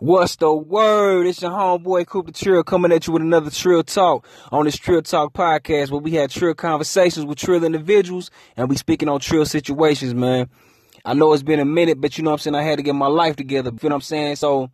What's the word? It's your homeboy Cooper Trill coming at you with another Trill Talk on this Trill Talk podcast where we had Trill conversations with Trill individuals and we speaking on Trill situations, man. I know it's been a minute, but you know what I'm saying? I had to get my life together. You know what I'm saying? So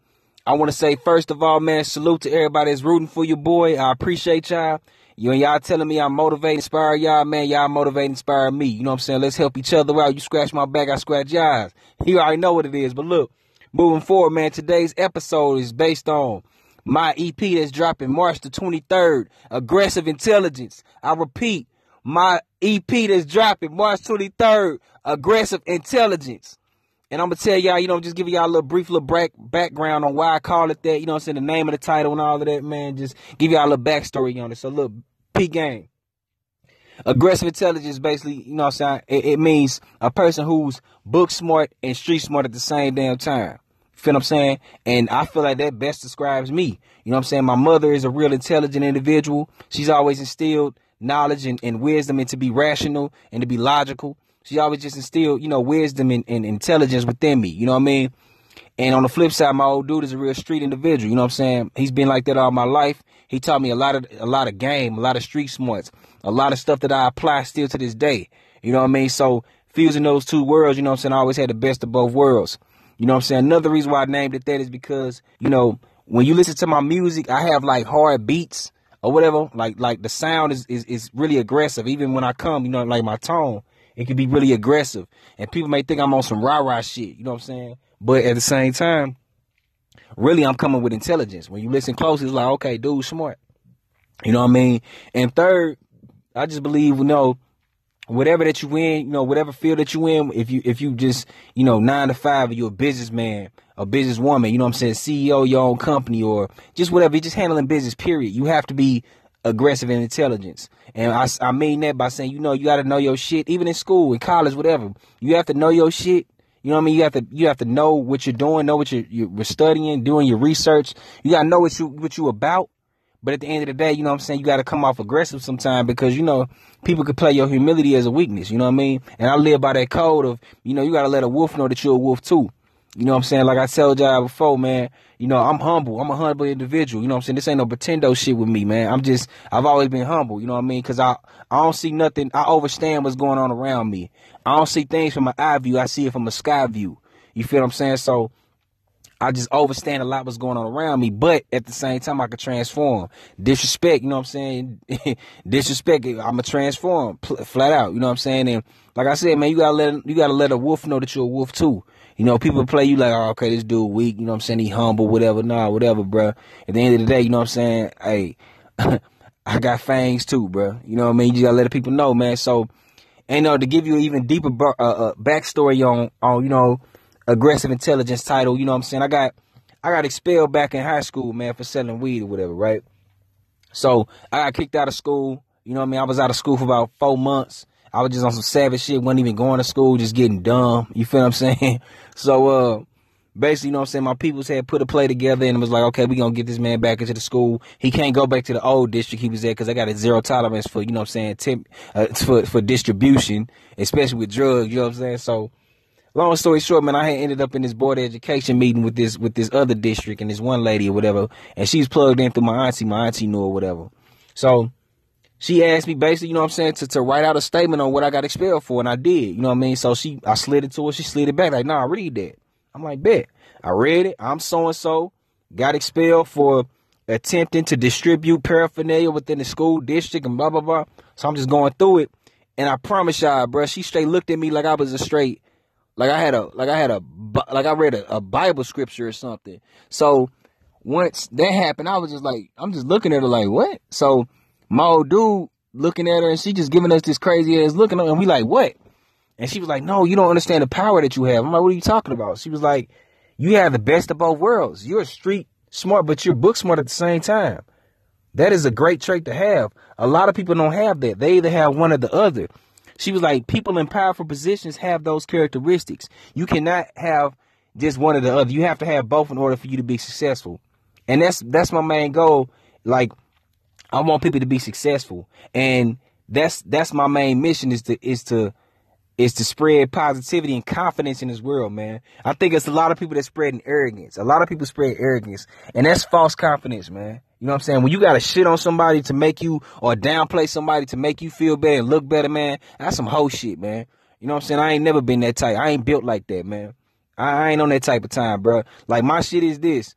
I want to say, first of all, man, salute to everybody that's rooting for your boy. I appreciate y'all. You and y'all telling me I motivate, inspire y'all, man. Y'all motivate, inspire me. You know what I'm saying? Let's help each other out. You scratch my back, I scratch y'all. You already know what it is. But look, moving forward, man, today's episode is based on my EP that's dropping March the 23rd, Aggressive Intelligence. I repeat, my EP that's dropping March 23rd, Aggressive Intelligence. And I'm gonna tell y'all, you know, just give y'all a little brief little back, background on why I call it that. You know I'm saying? The name of the title and all of that, man. Just give y'all a little backstory on it. So look, P game. Aggressive intelligence basically, you know what I'm saying? It, it, means a person who's book smart and street smart at the same damn time. Feel what I'm saying? And I feel like that best describes me. You know what I'm saying? My mother is a real intelligent individual. She's always instilled knowledge and, and wisdom and to be rational and to be logical. She always just instilled, you know, wisdom and, and intelligence within me. You know what I mean? And on the flip side, my old dude is a real street individual. You know what I'm saying? He's been like that all my life. He taught me a lot of a lot of game, a lot of street smarts, a lot of stuff that I apply still to this day. You know what I mean? So fusing those two worlds, you know what I'm saying? I always had the best of both worlds. You know what I'm saying? Another reason why I named it that is because, you know, when you listen to my music, I have like hard beats or whatever. Like like the sound is is, is really aggressive. Even when I come, you know, like my tone, it can be really aggressive. And people may think I'm on some rah-rah shit, you know what I'm saying? But at the same time, really I'm coming with intelligence. When you listen close, it's like, okay, dude, smart. You know what I mean? And third, I just believe, you know, whatever that you in, you know, whatever field that you in, if you if you just, you know, nine to five, or you're a businessman, a businesswoman, you know what I'm saying, CEO your own company or just whatever, you're just handling business, period. You have to be aggressive and intelligence. And I, I mean that by saying, you know, you got to know your shit, even in school, in college, whatever. You have to know your shit. You know what I mean? You have to you have to know what you're doing, know what you're, you're studying, doing your research. You got to know what you what you about. But at the end of the day, you know what I'm saying? You got to come off aggressive sometimes because, you know, people could play your humility as a weakness. You know what I mean? And I live by that code of, you know, you got to let a wolf know that you're a wolf too. You know what I'm saying? Like I told y'all before, man, you know, I'm humble. I'm a humble individual. You know what I'm saying? This ain't no pretendo shit with me, man. I'm just, I've always been humble. You know what I mean? Cause I, I don't see nothing. I understand what's going on around me. I don't see things from an eye view. I see it from a sky view. You feel what I'm saying? So I just understand a lot what's going on around me, but at the same time, I could transform. Disrespect, you know what I'm saying? Disrespect, I'm a transform flat out. You know what I'm saying? And like I said, man, you gotta let you gotta let a wolf know that you're a wolf too. You know, people play you like, oh, okay, this dude weak. You know what I'm saying? He humble, whatever. Nah, whatever, bro. At the end of the day, you know what I'm saying? Hey, I got fangs too, bro. You know what I mean? You gotta let the people know, man. So, and know, to give you an even deeper uh, uh, backstory on, on, you know, aggressive intelligence title, you know what I'm saying? I got, I got expelled back in high school, man, for selling weed or whatever, right? So I got kicked out of school. You know what I mean? I was out of school for about four months. I was just on some savage shit, wasn't even going to school, just getting dumb. You feel what I'm saying? So, uh, basically, you know what I'm saying? My peoples had put a play together and it was like, okay, we gonna get this man back into the school. He can't go back to the old district he was at because I got a zero tolerance for, you know what I'm saying, temp, uh, for, for distribution, especially with drugs, you know what I'm saying? So, long story short, man, I ended up in this board education meeting with this, with this other district and this one lady or whatever, and she's plugged in through my auntie, my auntie knew or whatever. So, she asked me basically, you know what I'm saying, to, to write out a statement on what I got expelled for, and I did, you know what I mean? So she, I slid it to her, she slid it back, like, nah, read that. I'm like, bet. I read it, I'm so and so, got expelled for attempting to distribute paraphernalia within the school district and blah, blah, blah. So I'm just going through it, and I promise y'all, bro, she straight looked at me like I was a straight, like I had a, like I had a, like I read a, a Bible scripture or something. So once that happened, I was just like, I'm just looking at her like, what? So, my old dude looking at her and she just giving us this crazy ass looking and we like, what? And she was like, no, you don't understand the power that you have. I'm like, what are you talking about? She was like, you have the best of both worlds. You're street smart, but you're book smart at the same time. That is a great trait to have. A lot of people don't have that. They either have one or the other. She was like, people in powerful positions have those characteristics. You cannot have just one or the other. You have to have both in order for you to be successful. And that's that's my main goal. Like I want people to be successful, and that's that's my main mission is to is to is to spread positivity and confidence in this world, man. I think it's a lot of people that spreading arrogance. A lot of people spread arrogance, and that's false confidence, man. You know what I'm saying? When you gotta shit on somebody to make you or downplay somebody to make you feel better and look better, man, that's some whole shit, man. You know what I'm saying? I ain't never been that type. I ain't built like that, man. I, I ain't on that type of time, bro. Like my shit is this.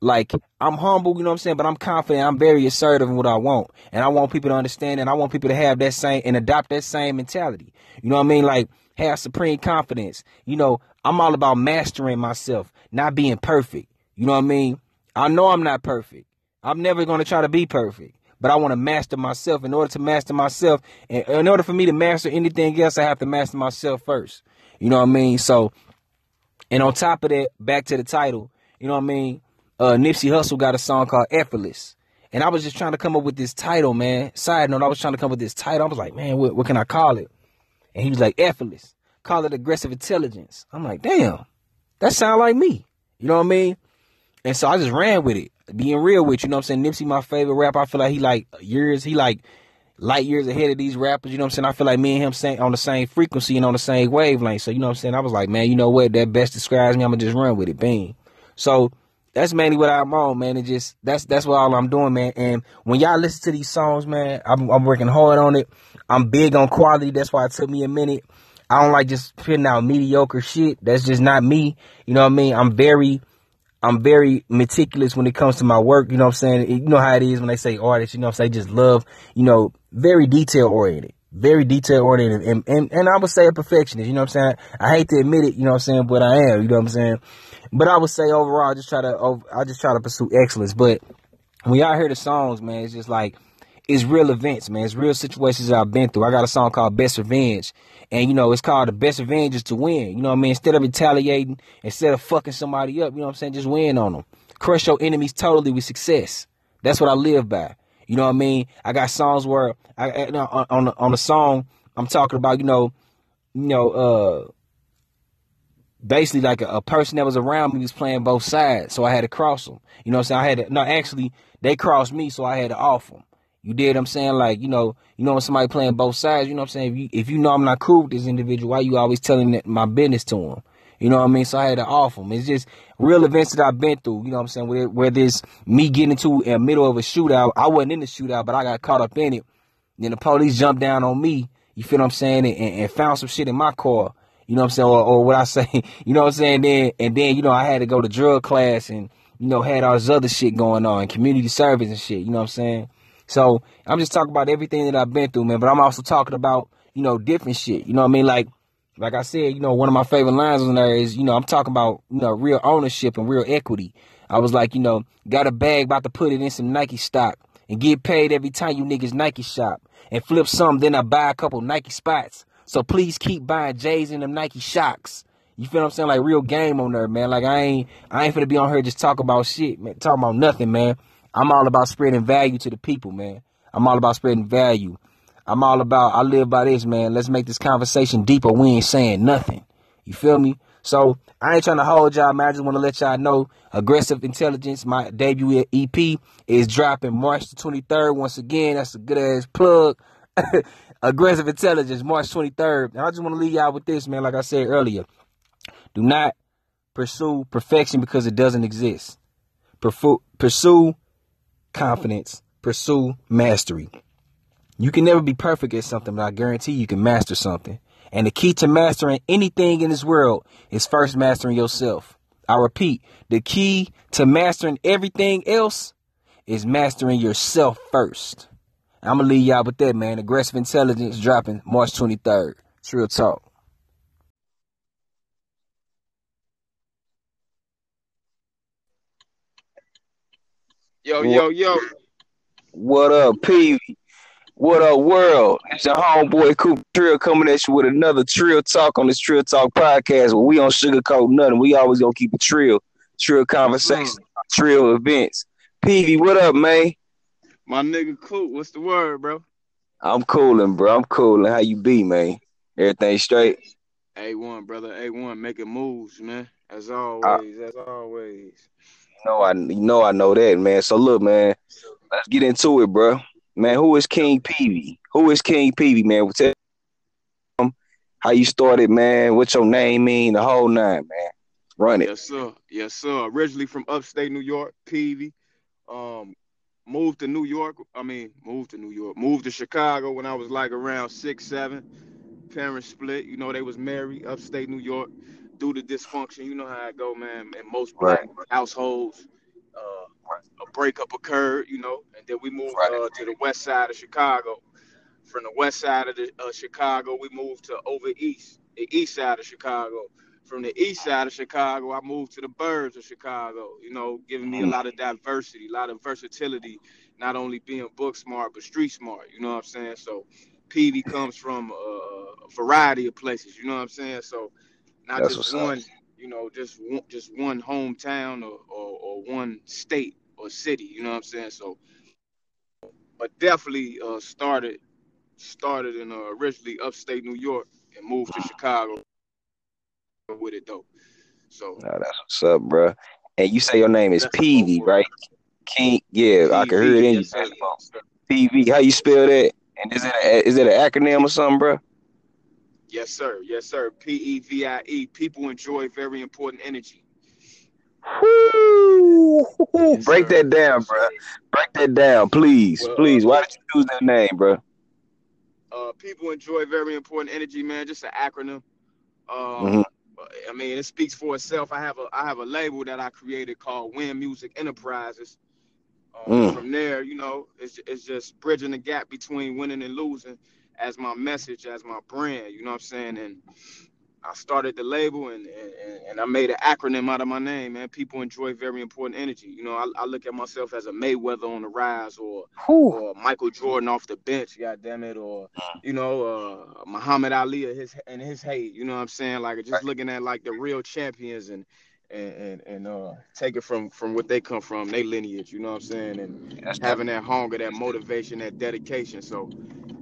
Like I'm humble, you know what I'm saying, but I'm confident. I'm very assertive in what I want, and I want people to understand, and I want people to have that same and adopt that same mentality. You know what I mean? Like have supreme confidence. You know, I'm all about mastering myself, not being perfect. You know what I mean? I know I'm not perfect. I'm never going to try to be perfect, but I want to master myself. In order to master myself, and in order for me to master anything else, I have to master myself first. You know what I mean? So, and on top of that, back to the title, you know what I mean? uh, Nipsey Hussle got a song called Effortless. And I was just trying to come up with this title, man. Side note, I was trying to come up with this title. I was like, man, what, what can I call it? And he was like, Effortless. Call it aggressive intelligence. I'm like, damn, that sound like me. You know what I mean? And so I just ran with it. Being real with you, you know what I'm saying? Nipsey, my favorite rapper. I feel like he like years, he like light years ahead of these rappers. You know what I'm saying? I feel like me and him saying on the same frequency and on the same wavelength. So you know what I'm saying? I was like, man, you know what? That best describes me. I'm gonna just run with it. Bang. So that's mainly what I'm on, man. It just that's that's what all I'm doing, man. And when y'all listen to these songs, man, I'm, I'm working hard on it. I'm big on quality. That's why it took me a minute. I don't like just putting out mediocre shit. That's just not me. You know what I mean? I'm very, I'm very meticulous when it comes to my work. You know what I'm saying? You know how it is when they say artists. You know what I'm saying? Just love. You know, very detail oriented very detail oriented and, and, and I would say a perfectionist, you know what I'm saying? I hate to admit it, you know what I'm saying, but I am, you know what I'm saying? But I would say overall, I just try to, I just try to pursue excellence. But when y'all hear the songs, man, it's just like, it's real events, man. It's real situations I've been through. I got a song called Best Revenge. And, you know, it's called The Best Revenge is to win. You know what I mean? Instead of retaliating, instead of fucking somebody up, you know what I'm saying? Just win on them. Crush your enemies totally with success. That's what I live by. You know what I mean? I got songs where I on on the, on song I'm talking about, you know, you know, uh basically like a, a, person that was around me was playing both sides, so I had to cross them. You know what I'm saying? I had to no actually they crossed me, so I had to off them. You did I'm saying? Like, you know, you know when somebody playing both sides, you know what I'm saying? If you if you know I'm not cool with this individual, why you always telling my business to him? You know what I mean? So I had to off them. It's just real events that I've been through. You know what I'm saying? Where, where there's me getting into in the middle of a shootout. I wasn't in the shootout, but I got caught up in it. Then the police jumped down on me. You feel what I'm saying? And, and, and found some shit in my car. You know what I'm saying? Or, or what I say, you know what I'm saying? Then, and then, you know, I had to go to drug class and, you know, had all this other shit going on, community service and shit. You know what I'm saying? So I'm just talking about everything that I've been through, man. But I'm also talking about, you know, different shit. You know what I mean? Like, like I said, you know, one of my favorite lines on there is, you know, I'm talking about, you know, real ownership and real equity. I was like, you know, got a bag, about to put it in some Nike stock and get paid every time you niggas Nike shop and flip some. Then I buy a couple Nike spots. So please keep buying J's and them Nike Shox. You feel what I'm saying? Like real game on there, man. Like I ain't, I ain't finna be on here just talking about shit, man. Talk about nothing, man. I'm all about spreading value to the people, man. I'm all about spreading value. I'm all about, I live by this, man. Let's make this conversation deeper. We ain't saying nothing. You feel me? So I ain't trying to hold y'all, man. I just want to let y'all know Aggressive Intelligence, my debut EP, is dropping March the 23rd. Once again, that's a good ass plug. Aggressive Intelligence, March 23rd. And I just want to leave y'all with this, man. Like I said earlier, do not pursue perfection because it doesn't exist. Pursue confidence, pursue mastery. You can never be perfect at something, but I guarantee you can master something. And the key to mastering anything in this world is first mastering yourself. I repeat, the key to mastering everything else is mastering yourself first. I'm gonna leave y'all with that, man. Aggressive intelligence dropping March 23rd. It's real talk. Yo, yo, yo. What up, P? What up, world? It's your homeboy Coop Trill coming at you with another Trill Talk on this Trill Talk podcast where we don't sugarcoat nothing. We always gonna keep it trill. Trill conversation, mm. trill events. Pevie, what up, man? My nigga Coop, what's the word, bro? I'm cooling, bro. I'm cooling. How you be, man? Everything straight? A1, brother. A1, making moves, man. As always, uh, as always. Know, I you know I know that, man. So look, man, let's get into it, bro. Man, who is King Pevie? Who is King Pevie, man? Tell him how you started, man, what your name mean, the whole nine, man. Run it. Yes, sir. Yes, sir. Originally from upstate New York, Pevie. Um, moved to New York. I mean, moved to New York. Moved to Chicago when I was like around six, seven. Parents split. You know, they was married upstate New York due to dysfunction. You know how it go, man. In most black right. households, uh, a breakup occurred. You know, and then we moved right. uh, to the west side of Chicago. From the west side of the, uh, Chicago, we moved to over east, the east side of Chicago from the east side of Chicago, I moved to the burbs of Chicago, you know, giving me a lot of diversity, a lot of versatility, not only being book smart, but street smart, you know what I'm saying? So Pevie comes from a variety of places, you know what I'm saying? So not That's just one, up. you know, just one, just one hometown or, or, or, one state or city, you know what I'm saying? So, but definitely uh, started started in uh, originally upstate New York and moved to Chicago with it though. So no, that's what's up, bro. And you say your name is Peavy, right? King, yeah, I can hear it in yes, you. Pevie, how you spell that? And is it a, is it an acronym or something, bro? Yes, sir. Yes, sir. P E V I E. People enjoy very important energy. Yes, Break sir. that down, bro. Break that down, please, well, please. Uh, Why did you choose that name, bro? Uh, people enjoy very important energy, man. Just an acronym. Um, mm-hmm. I mean, it speaks for itself. I have a I have a label that I created called Win Music Enterprises. Um, mm. From there, you know, it's it's just bridging the gap between winning and losing as my message, as my brand. You know what I'm saying? And I started the label and, and, and I made an acronym out of my name, man. People enjoy very important energy. You know, I, I look at myself as a Mayweather on the rise or, or Michael Jordan off the bench, god damn it, or you know, uh, Muhammad Ali his and his hate. You know what I'm saying? Like just looking at like the real champions and and and, and uh, take it from from what they come from, their lineage. You know what I'm saying? And that's having that hunger, that motivation, that dedication. So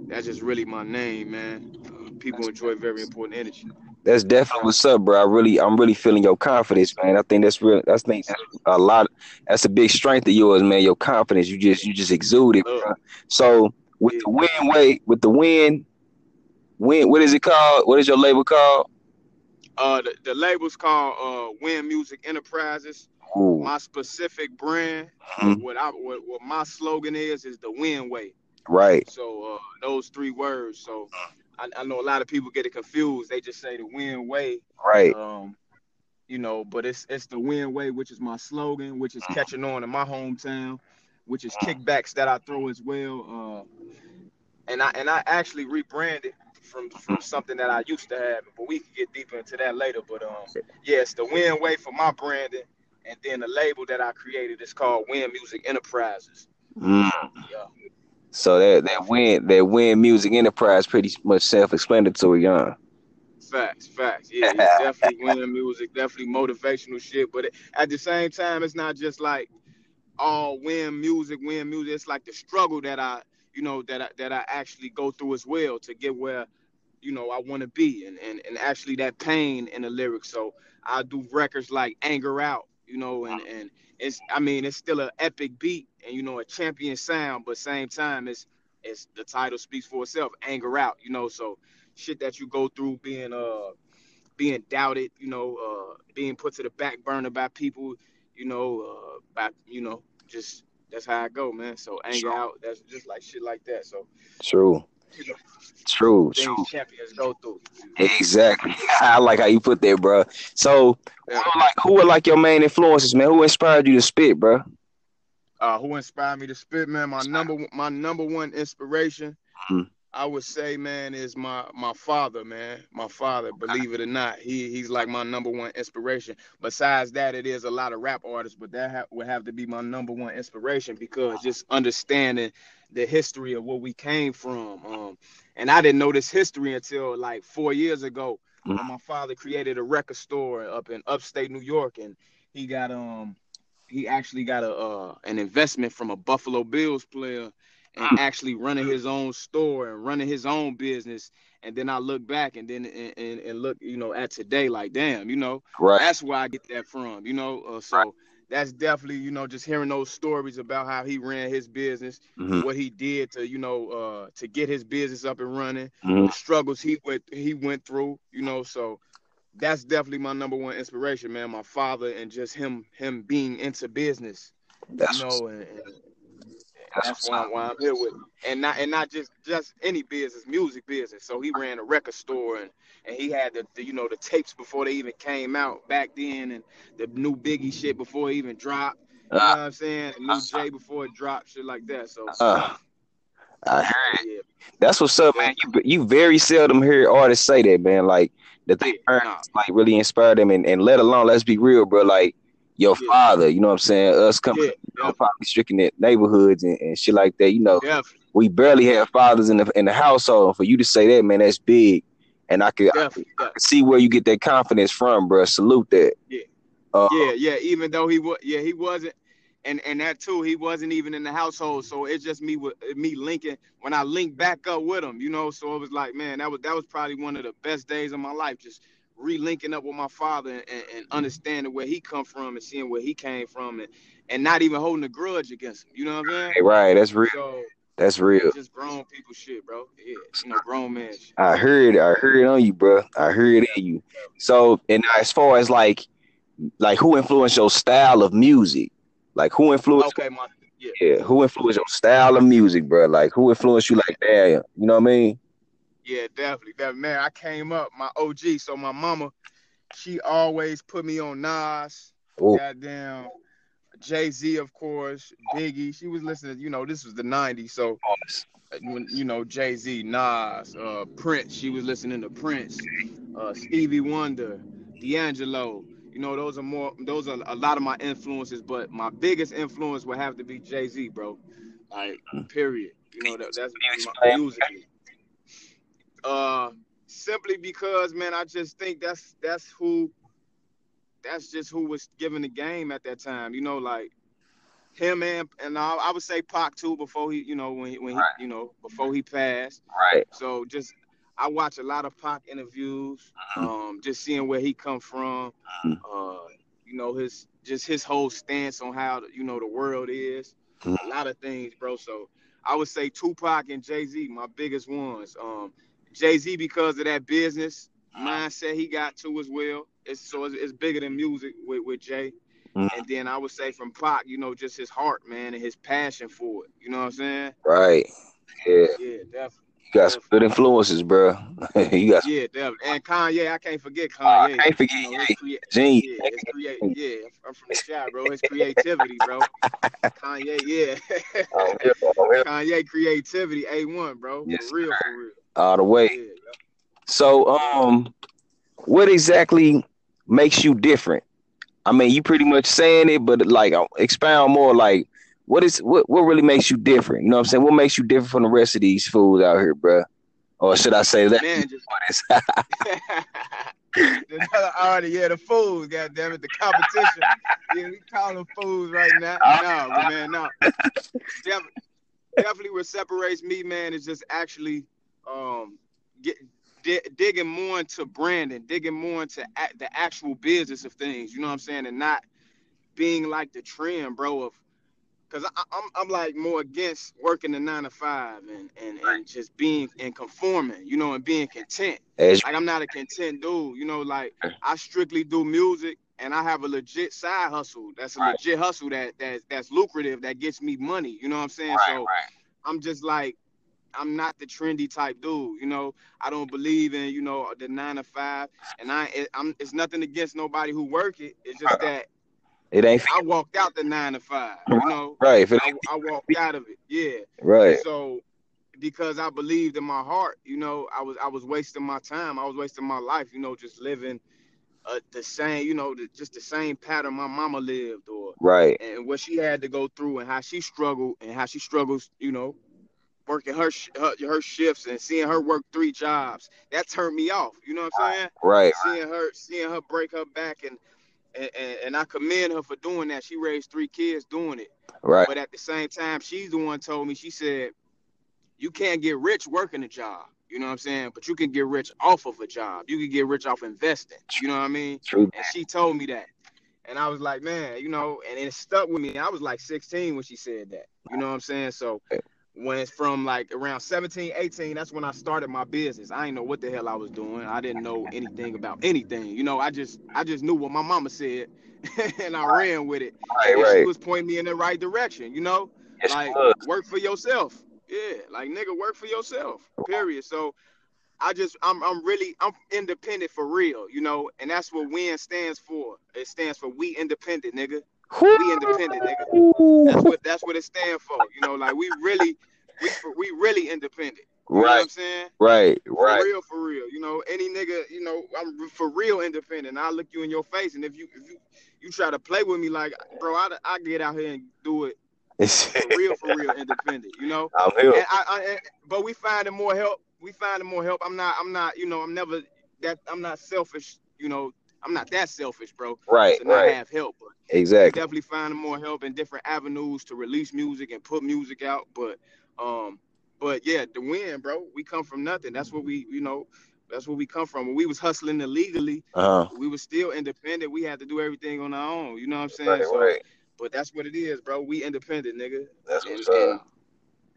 that's just really my name, man. Uh, people enjoy very important energy that's definitely what's up, bro. I really, I'm really feeling your confidence, man. I think that's real. I think that's a lot. That's a big strength of yours, man. Your confidence. You just, you just exude it, bro. So with the win way, with the win, win. What is it called? What is your label called? Uh, the, the label's called uh Win Music Enterprises. Ooh. My specific brand, mm-hmm. what I, what, what my slogan is, is the Win Way. Right. So uh, those three words. So I, I, know a lot of people get it confused. They just say the win way. Right. Um, you know, but it's it's the win way, which is my slogan, which is catching on in my hometown, which is kickbacks that I throw as well. Uh, and I and I actually rebranded from from something that I used to have, but we can get deeper into that later. But um, yes, yeah, the win way for my branding, and then the label that I created is called Win Music Enterprises. Mm. Yeah. So that that win that win music enterprise pretty much self explanatory, huh? Facts, facts. Yeah, it's definitely win music, definitely motivational shit. But it, at the same time, it's not just like all win music, win music. It's like the struggle that I, you know, that I, that I actually go through as well to get where, you know, I want to be, and, and and actually that pain in the lyrics. So I do records like Anger Out, you know, and and it's I mean it's still an epic beat and you know a champion sound, but same time it's it's the title speaks for itself. Anger out, you know. So shit that you go through being uh being doubted, you know, uh being put to the back burner by people, you know, uh by you know just that's how I go, man. So anger True. out, that's just like shit like that. So True. You know, true, true. Champions go through. Exactly. I like how you put that, bro. So, yeah. who, like, who are like your main influences, man? Who inspired you to spit, bro? Uh, who inspired me to spit, man? My number my number one inspiration, mm-hmm. I would say, man, is my my father, man. My father, believe it or not, he he's like my number one inspiration. Besides that, it is a lot of rap artists, but that ha- would have to be my number one inspiration because just understanding the history of where we came from. Um, and I didn't know this history until like four years ago. Mm-hmm. my father created a record store up in upstate New York, and he got um he actually got a uh, an investment from a Buffalo Bills player and hmm. actually running his own store and running his own business. And then I look back and then and, and, and look, you know, at today, like, damn, you know, right. that's where I get that from, you know. Uh, so right. that's definitely you know just hearing those stories about how he ran his business, Mhm. what he did to you know uh to get his business up and running, Mhm. the struggles he went he went through, you know. So that's definitely my number one inspiration, man. My father and just him him being into business, That's you know, and, and that's why, why I'm here with, and not and not just just any business, music business. So he ran a record store, and and he had the, the you know the tapes before they even came out back then, and the new Biggie shit before it even dropped. You know Uh, what I'm saying? The new Jay before it dropped, shit like that. So uh, it. yeah, That's what's up, man. You you very seldom hear artists say that, man. Like that they parents like really inspire them, and, and let alone let's be real, bro. Like your Yeah. father, you know what I'm saying? Us coming yeah, from poverty stricken neighborhoods and, and shit like that, you know. definitely, we barely have fathers in the in the household. For you to say that, man, that's big. And I could, I could, I could see where you get that confidence from, bro. Salute that. Yeah. Uh, yeah, yeah. Even though he was, yeah, he wasn't, and and that too, he wasn't even in the household. So it's just me with me linking when I linked back up with him, you know. So it was like, man, that was that was probably one of the best days of my life, just re-linking up with my father and, and, and understanding where he come from and seeing where he came from and and not even holding a grudge against him. You know what I'm saying? Right, that's real. So That's real. just grown people shit, bro. Yeah, you know, grown man shit. I heard. I heard on you, bro. I heard it in you. So, and as far as like, like who influenced your style of music? Like who influenced? Okay, my yeah. Yeah, who influenced your style of music, bro? Like who influenced you? Like damn, you know what I mean? Yeah, definitely. That man, I came up, my OG. So my mama, she always put me on Nas, Ooh. goddamn Jay Z, of course, Biggie. She was listening. You know, this was the '90s, so when you know Jay Z, Nas, uh, Prince. She was listening to Prince, uh, Stevie Wonder, D'Angelo. You know, those are more. Those are a lot of my influences, but my biggest influence would have to be Jay Z, bro. Like, period. You know, that, that's my musically. Uh, simply because, man, I just think that's that's who. That's just who was given the game at that time. You know, like him and and I, I would say Pac too before he, you know, when he, when he, you know, before he passed. Right. So just I watch a lot of Pac interviews, um, just seeing where he come from, Mhm. uh, you know, his just his whole stance on how you know the world is, a lot of things, bro. So I would say Tupac and Jay Z, my biggest ones. Um, Jay Z because of that business mindset he got to as well. It's so it's, it's bigger than music with with Jay. Mhm. And then I would say from Pac, you know, just his heart, man, and his passion for it. You know what I'm saying? Right. Yeah. Yeah, definitely. You got some good influences, bro. you got Yeah, definitely. And Kanye, I can't forget Oh, I can't forget You know, Ye. crea- genius. yeah, his. Yeah, I'm from the shop, bro. His creativity, bro. Kanye, yeah. Oh, yeah, oh, yeah. Kanye creativity, A1, bro. Yes, for real, for real. All the way. Yeah, So, um, what exactly makes you different? I mean, you pretty much saying it, but like, uh, expound more. Like, what is what what really makes you different? You know what I'm saying? What makes you different from the rest of these fools out here, bro? Or should I say that? man, just already, yeah, the fools, goddamn it, the competition. Yeah, we call them fools right now. No, man, no. Def- definitely, what separates me, man, is just actually um get di- digging more into branding, digging more into a- the actual business of things. You know what I'm saying, and not being like the trend, bro. Of because I'm I'm like more against working the nine to five and and and just being and conforming, you know, and being content. As Like I'm not a content dude, you know. Like I strictly do music, and I have a legit side hustle. That's a Right. legit hustle that that that's lucrative, that gets me money. You know what I'm saying? so I'm just like, I'm not the trendy type dude. You know, I don't believe in you know the nine to five, and I it, I'm it's nothing against nobody who work it. It's just that it ain't I walked out the nine to five. You know, right. If it I, I walked out of it. Yeah. right, So because I believed in my heart, you know, I was I was wasting my time. I was wasting my life, you know, just living uh, the same, you know, the, just the same pattern my mama lived or right, and what she had to go through and how she struggled and how she struggles, you know, working her sh- her, her shifts and seeing her work three jobs. That turned me off. You know what I'm saying? right, Seeing her seeing her break her back and and, and, and I commend her for doing that. She raised three kids doing it. right, But at the same time, she's the one told me, she said, you can't get rich working a job. You know what I'm saying? But you can get rich off of a job. You can get rich off investing. You know what I mean? true. And she told me that. And I was like, man, you know, and it stuck with me. I was like 16 when she said that. You know what I'm saying? So when it's from like around 17, 18, that's when I started my business. I didn't know what the hell I was doing. I didn't know anything about anything. You know, I just I just knew what my mama said and I ran with it. Right, and right. she was pointing me in the right direction, you know? Yes, like work for yourself. Yeah, like nigga, work for yourself. Period. So I just I'm I'm really I'm independent for real, you know, and that's what WIN stands for. It stands for we independent, nigga. We independent, nigga. That's what that's what it stands for. You know, like we really we we really independent. You know what Right, I'm saying? right, For right. real, for real. You know, any nigga, you know, I'm for real independent. I'll look you in your face, and if you if you you try to play with me like, bro, I I get out here and do it for real, for real independent. You know. I'm here. And I, I and, but we finding more help. We finding more help. I'm not. I'm not. You know. I'm never that. I'm not selfish. You know. I'm not that selfish, bro. Right, To not right. have help, but we Exactly. definitely finding more help in different avenues to release music and put music out. But um, but yeah, the win, bro. We come from nothing. That's what we. You know. That's where we come from. When we was hustling illegally, Uh huh. we was still independent. We had to do everything on our own. You know what I'm saying? Right, so, right. but that's what it is, bro. We independent, nigga. That's And, what's and up.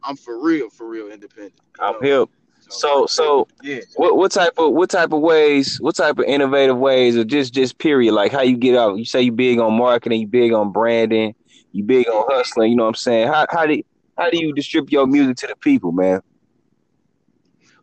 I'm for real, for real independent. I'm know? here. So, so yeah. what what type of what type of ways what type of innovative ways or just just period like how you get out you say you big on marketing you big on branding you big on hustling you know what i'm saying how how do how do you distribute your music to the people man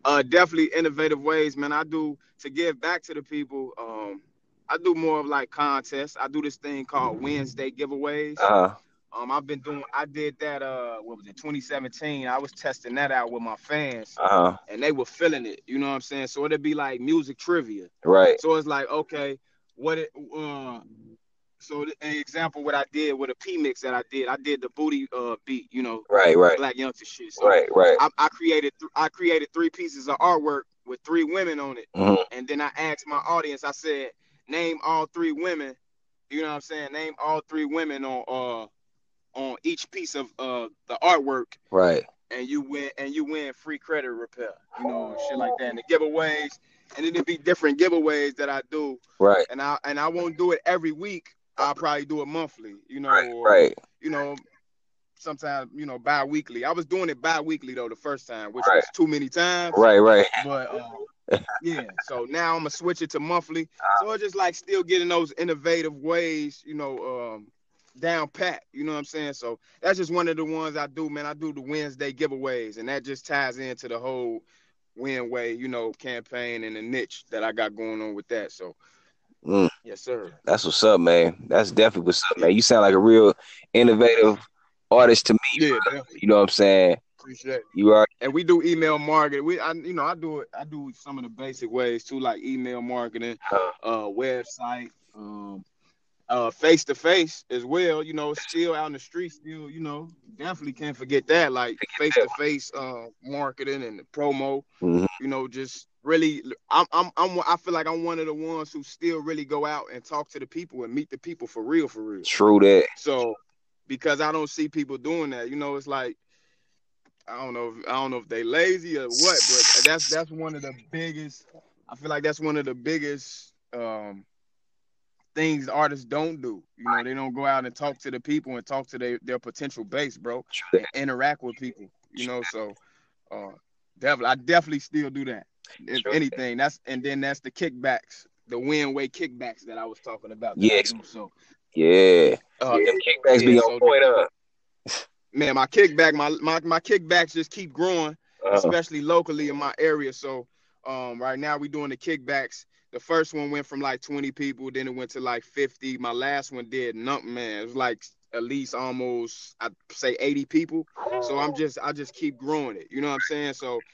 Uh, definitely innovative ways, man. I do to give back to the people. Um, I do more of like contests. I do this thing called Wednesday giveaways. uh Um, I've been doing. I did that. Uh, what was it? 2017. I was testing that out with my fans, uh and they were feeling it. You know what I'm saying? So it'd be like music trivia. right So it's like, okay, what it uh so an example what I did with a P mix that I did, I did the booty uh beat, you know, right right black youngster shit. So right right I, I created th- I created three pieces of artwork with three women on it. Mhm. And then I asked my audience, I said, name all three women, you know what I'm saying? Name all three women on uh on each piece of uh the artwork right and you win and you win free credit repair, you know, shit like that. And the giveaways, and it'd be different giveaways that I do right and I and I won't do it every week. I'll probably do it monthly, you know, right or, right you know, sometimes you know bi-weekly. I was doing it bi-weekly though the first time, which Right. was too many times. right right But uh, yeah, so now I'm gonna switch it to monthly. So it's just like still getting those innovative ways, you know, um, down pat. You know what I'm saying? So that's just one of the ones I do, man. I do the Wednesday giveaways, and that just ties into the whole win way, you know, campaign and the niche that I got going on with that. So Mm. yes, sir. that's what's up man that's definitely what's up man you sound like a real innovative artist to me Yeah, you know what i'm saying Appreciate it. you are And we do email marketing. We, I, you know, I do it. I do some of the basic ways too, like email marketing, uh, uh, website, um, uh, face to face as well. You know, still out in the street, still, you know, definitely can't forget that. Like face to face, uh, marketing and the promo. mhm. You know, just really, I'm, I'm, I'm, I feel like I'm one of the ones who still really go out and talk to the people and meet the people for real, for real. true that So because I don't see people doing that, you know, it's like I don't know if I don't know if they lazy or what, but that's that's one of the biggest I feel like that's one of the biggest um things artists don't do. You know, they don't go out and talk to the people and talk to their, their potential base, bro, and interact with people. You know, so uh definitely I definitely still do that. If Sure. anything, that's and then that's the kickbacks, the win way kickbacks that I was talking about. that I Yes. do. So yeah uh, them kickbacks be yeah, on so point the- man, my kickback, my my my kickbacks just keep growing, uh, especially locally in my area. So um, right now we doing the kickbacks. The first one went from like 20 people, then it went to like 50. My last one did nothing, man. It was like at least almost I'd say 80 people. So I'm just I just keep growing it. You know what I'm saying? So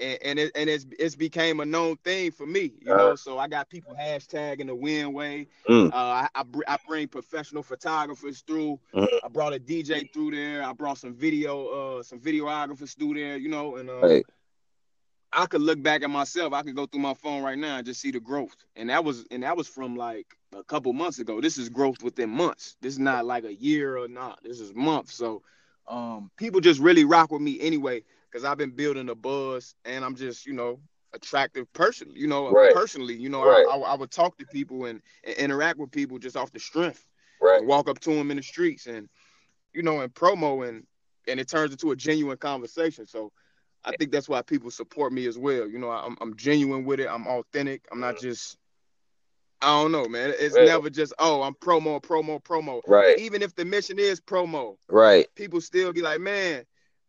and, and it and it's it's became a known thing for me, you know. So I got people hashtagging the win way. Mm. Uh, I I, br- I bring professional photographers through. Mhm. I brought a DJ through there. I brought some video uh some videographers through there, you know. And uh, right I could look back at myself. I could go through my phone right now and just see the growth. And that was and that was from like a couple months ago. This is growth within months. This is not like a year or not. This is months. So um people just really rock with me anyway because I've been building a buzz and I'm just, you know, attractive person, you know, Right. personally, you know, Right. I, I, I would talk to people and, and interact with people just off the strength. Right. walk up to them in the streets and you know and promo and and it turns into a genuine conversation. So I think that's why people support me as well. You know, I'm I'm genuine with it. I'm authentic. I'm not mm-hmm. just I don't know, man. It's never just oh I'm promo, promo, promo. Right. Even if the mission is promo, Right. people still be like, man,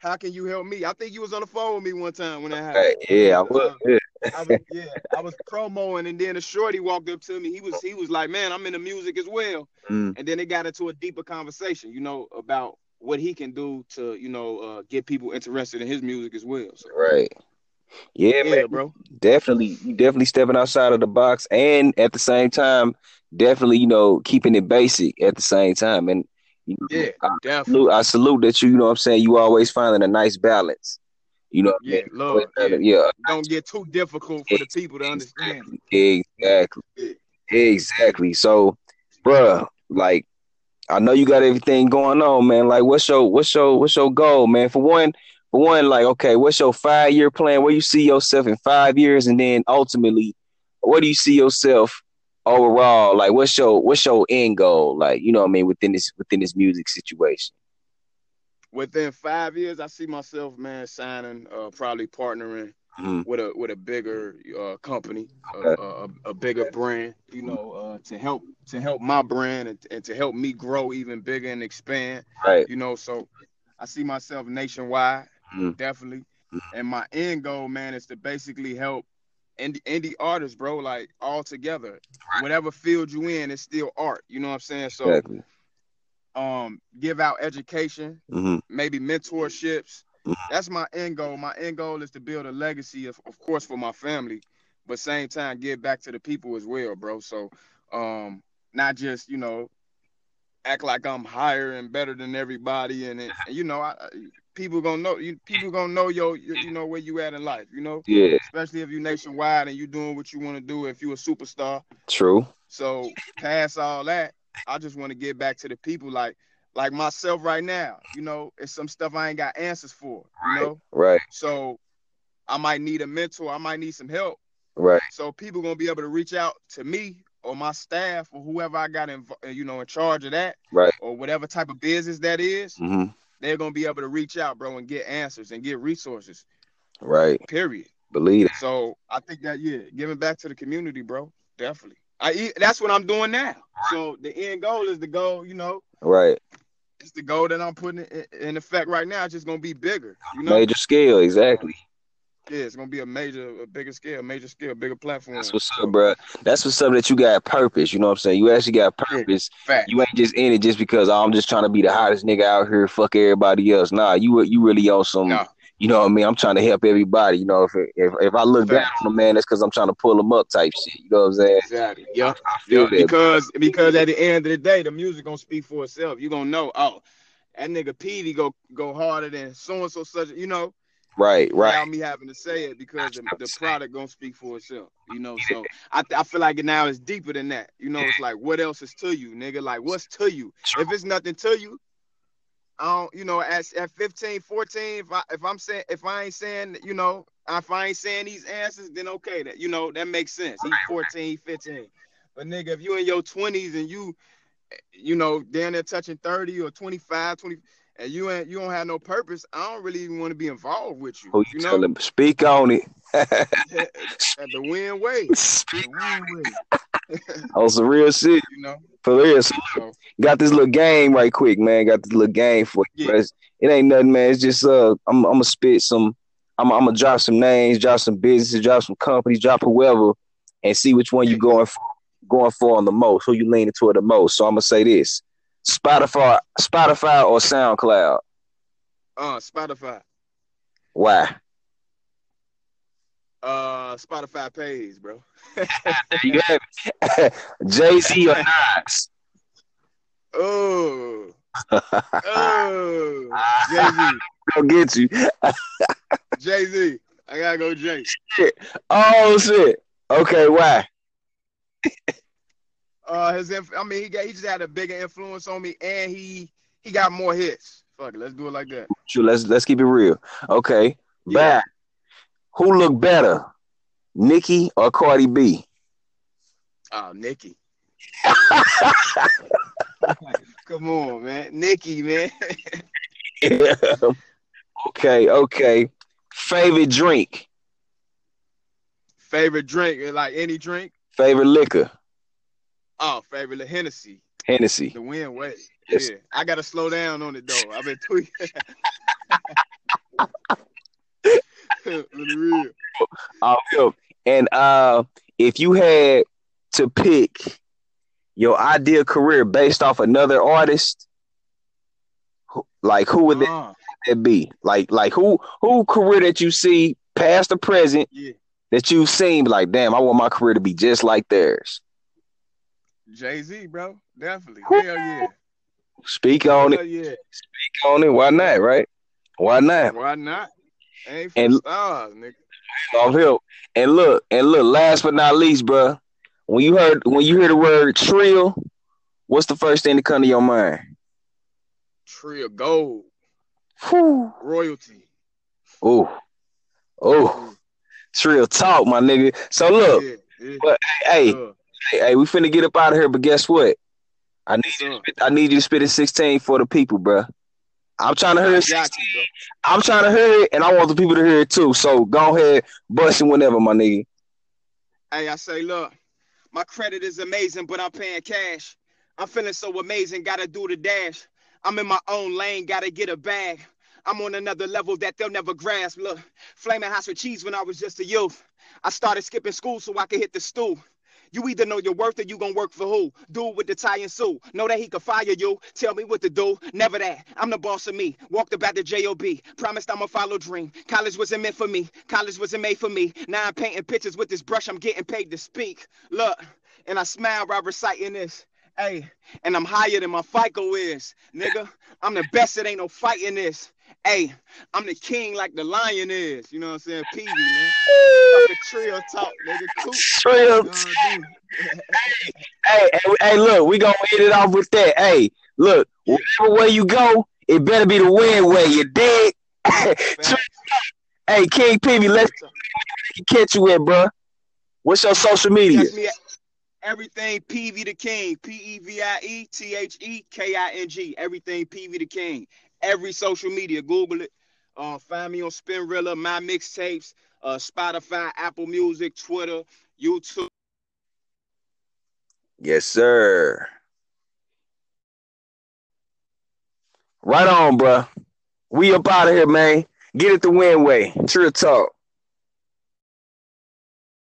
how can you help me? I think you was on the phone with me one time when that happened. Yeah, I would. Yeah. I was yeah, I was promoing, and then a shorty walked up to me. He was he was like, "Man, I'm into music as well." Mm, And then it got into a deeper conversation, you know, about what he can do to, you know, uh, get people interested in his music as well. So right. Yeah, yeah, man. bro. Definitely, you definitely stepping outside of the box, and at the same time, definitely, you know, keeping it basic at the same time. And you know, Yeah, I definitely. salute, I salute that you. You know, what I'm saying you always finding a nice balance. You know, Yeah, love. Yeah. yeah, Don't get too difficult for the people to understand. Exactly. Exactly. So, bruh, like I know you got everything going on, man. Like what's your what's your what's your goal, man? For one, for one, like, okay, what's your five year plan? Where you see yourself in five years, and then ultimately, where do you see yourself overall? Like what's your what's your end goal? Like, you know what I mean, within this within this music situation. Within five years, I see myself, man, signing, uh, probably partnering Mhm. with a with a bigger uh, company, a, Okay. a, a bigger brand, you know, uh, to help to help my brand and, and to help me grow even bigger and expand, Right. you know. So I see myself nationwide, Mhm. definitely. And my end goal, man, is to basically help indie, indie artists, bro, like all together. Whatever field you in, it's still art. You know what I'm saying? So Exactly. um, give out education, hmm maybe mentorships. Mhm. That's my end goal. My end goal is to build a legacy, of, of course, for my family, but same time give back to the people as well, bro. So, um, not just you know, act like I'm higher and better than everybody, and, it, and you know, I, I- people gonna know you. People gonna know your, your, you know, where you at in life. You know, Yeah. especially if you're nationwide and you doing what you want to do. If you a superstar, True. so past all that, I just want to get back to the people like like myself right now. You know, it's some stuff I ain't got answers for. You know, Right. so I might need a mentor. I might need some help. Right. So people gonna be able to reach out to me or my staff or whoever I got in, you know, in charge of that Right. or whatever type of business that is. hmm They're gonna be able to reach out, bro, and get answers and get resources. Right. Period. Believe it. So I think that yeah, giving back to the community, bro, definitely. I that's what I'm doing now. So the end goal is the goal, you know, Right. it's the goal that I'm putting in, in effect right now. It's just gonna be bigger, you know. Major scale. Exactly. Yeah, it's gonna be a major, a bigger scale, major scale, bigger platform. That's what's up, bro. That's what's up that you got purpose. You know what I'm saying? You actually got purpose. Fact. You ain't just in it just because oh, I'm just trying to be the hottest nigga out here. Fuck everybody else. Nah, you you really on some. No. You know what I mean? I'm trying to help everybody. You know, if if if I look down Facts. on a man, that's because I'm trying to pull them up, type shit. You know what I'm saying? Exactly. Yep. I feel Yep. that. Because because at the end of the day, the music gonna speak for itself. You gonna know, oh, that nigga Pevie go go harder than so and so such. You know, right, right. without me having to say it because the, the product gonna speak for itself. You know, so I I feel like now it's deeper than that. You know, it's like what else is to you, nigga? Like what's to you? If it's nothing to you, I don't, you know, at at 15, 14, if I if I'm saying if I ain't saying, you know, if I ain't saying these answers, then okay, that you know, that makes sense. He's 14, 15. But nigga, if you in your 20s and you you know, down there touching 30 or 25, 20 and you ain't you don't have no purpose, I don't really even want to be involved with you. Who you, you know, telling? Speak on it. at the win way. Speak win way. on some real shit. You know. For real. So, So got this little game right quick, man. Got this little game for you. Yeah. It ain't nothing, man. It's just uh, I'm I'm gonna spit some. I'm I'm gonna drop some names, drop some businesses, drop some companies, drop whoever, and see which one you going for, going for on the most. Who you leaning toward the most? So I'm gonna say this: Spotify, Spotify or SoundCloud. uh Spotify. Why? Uh Spotify pays, bro. There you have it. Jay Z or Nas. Oh. Oh. Jay-Z. I'll get you. Jay-Z. I gotta go Jay. Shit. Oh shit. Okay, why? Uh his inf- I mean he got he just had a bigger influence on me and he he got more hits. Fuck it, let's do it like that. Sure, let's let's keep it real. Okay. Yeah. Back. Who looked better? Nicki or Cardi B? Oh, Nicki. Come on, man. Nicki, man. Yeah. Okay, okay. Favorite drink, favorite drink, like any drink. favorite liquor, Oh, favorite the Hennessy. Hennessy. The win way. Yes. Yeah. I gotta slow down on it though. I've been tweeting. The real. Oh. And uh, if you had to pick your ideal career based off another artist, who- like who would that, Uh, that be? Like, like who who career that you see past or present yeah. that you've seen? Like, damn, I want my career to be just like theirs. Jay Z, bro. Definitely. Who- Hell yeah. Speak on it. Yeah. Speak on it. Why not? Right? Why not? Why not? Ain't for And- stars, nigga. Off help. And look, and look. Last but not least, bro. When you heard when you hear the word trill, what's the first thing to come to your mind? Tree of gold. Whew. Royalty. Oh, oh, trill talk, my nigga. So look, Yeah, yeah. but hey, Uh, hey, hey, we finna get up out of here. But guess what? I need up? I need you to spit a sixteen for the people, bro. I'm trying to hear it. you. I'm trying to hear it, and I want the people to hear it too. So go ahead, bust it whenever, my nigga. Hey, I say, look, my credit is amazing, but I'm paying cash. I'm feeling so amazing, gotta do the dash. I'm in my own lane, gotta get a bag. I'm on another level that they'll never grasp. Look, flaming house with cheese when I was just a youth. I started skipping school so I could hit the stool. You either know your worth or you gonna work for who? Dude with the tie and suit. Know that he could fire you. Tell me what to do. Never that. I'm the boss of me. Walked about the J.O.B. Promised I'ma follow dream. College wasn't meant for me. College wasn't made for me. Now I'm painting pictures with this brush. I'm getting paid to speak. Look, and I smile while reciting this. Hey, and I'm higher than my FICO is. Nigga, I'm the best. It ain't no fighting this. Hey, I'm the king like the lion is. You know what I'm saying? Pevie, man. Trill talk, nigga. Cool. Hey, hey, hey, look, we gonna hit it off with that. Hey, look, whatever way you go, it better be the win way. You dig? Hey, King Pevie, let's catch you at, bro. What's your social media? Everything Pevie the King. P E V I E T H E K I N G. Everything Pevie the King. Every social media. Google it. Uh, find me on Spinrilla, my mixtapes, uh, Spotify, Apple Music, Twitter, YouTube. Yes, sir. Right on, bro. We up out of here, man. Get it the win way. Trill talk.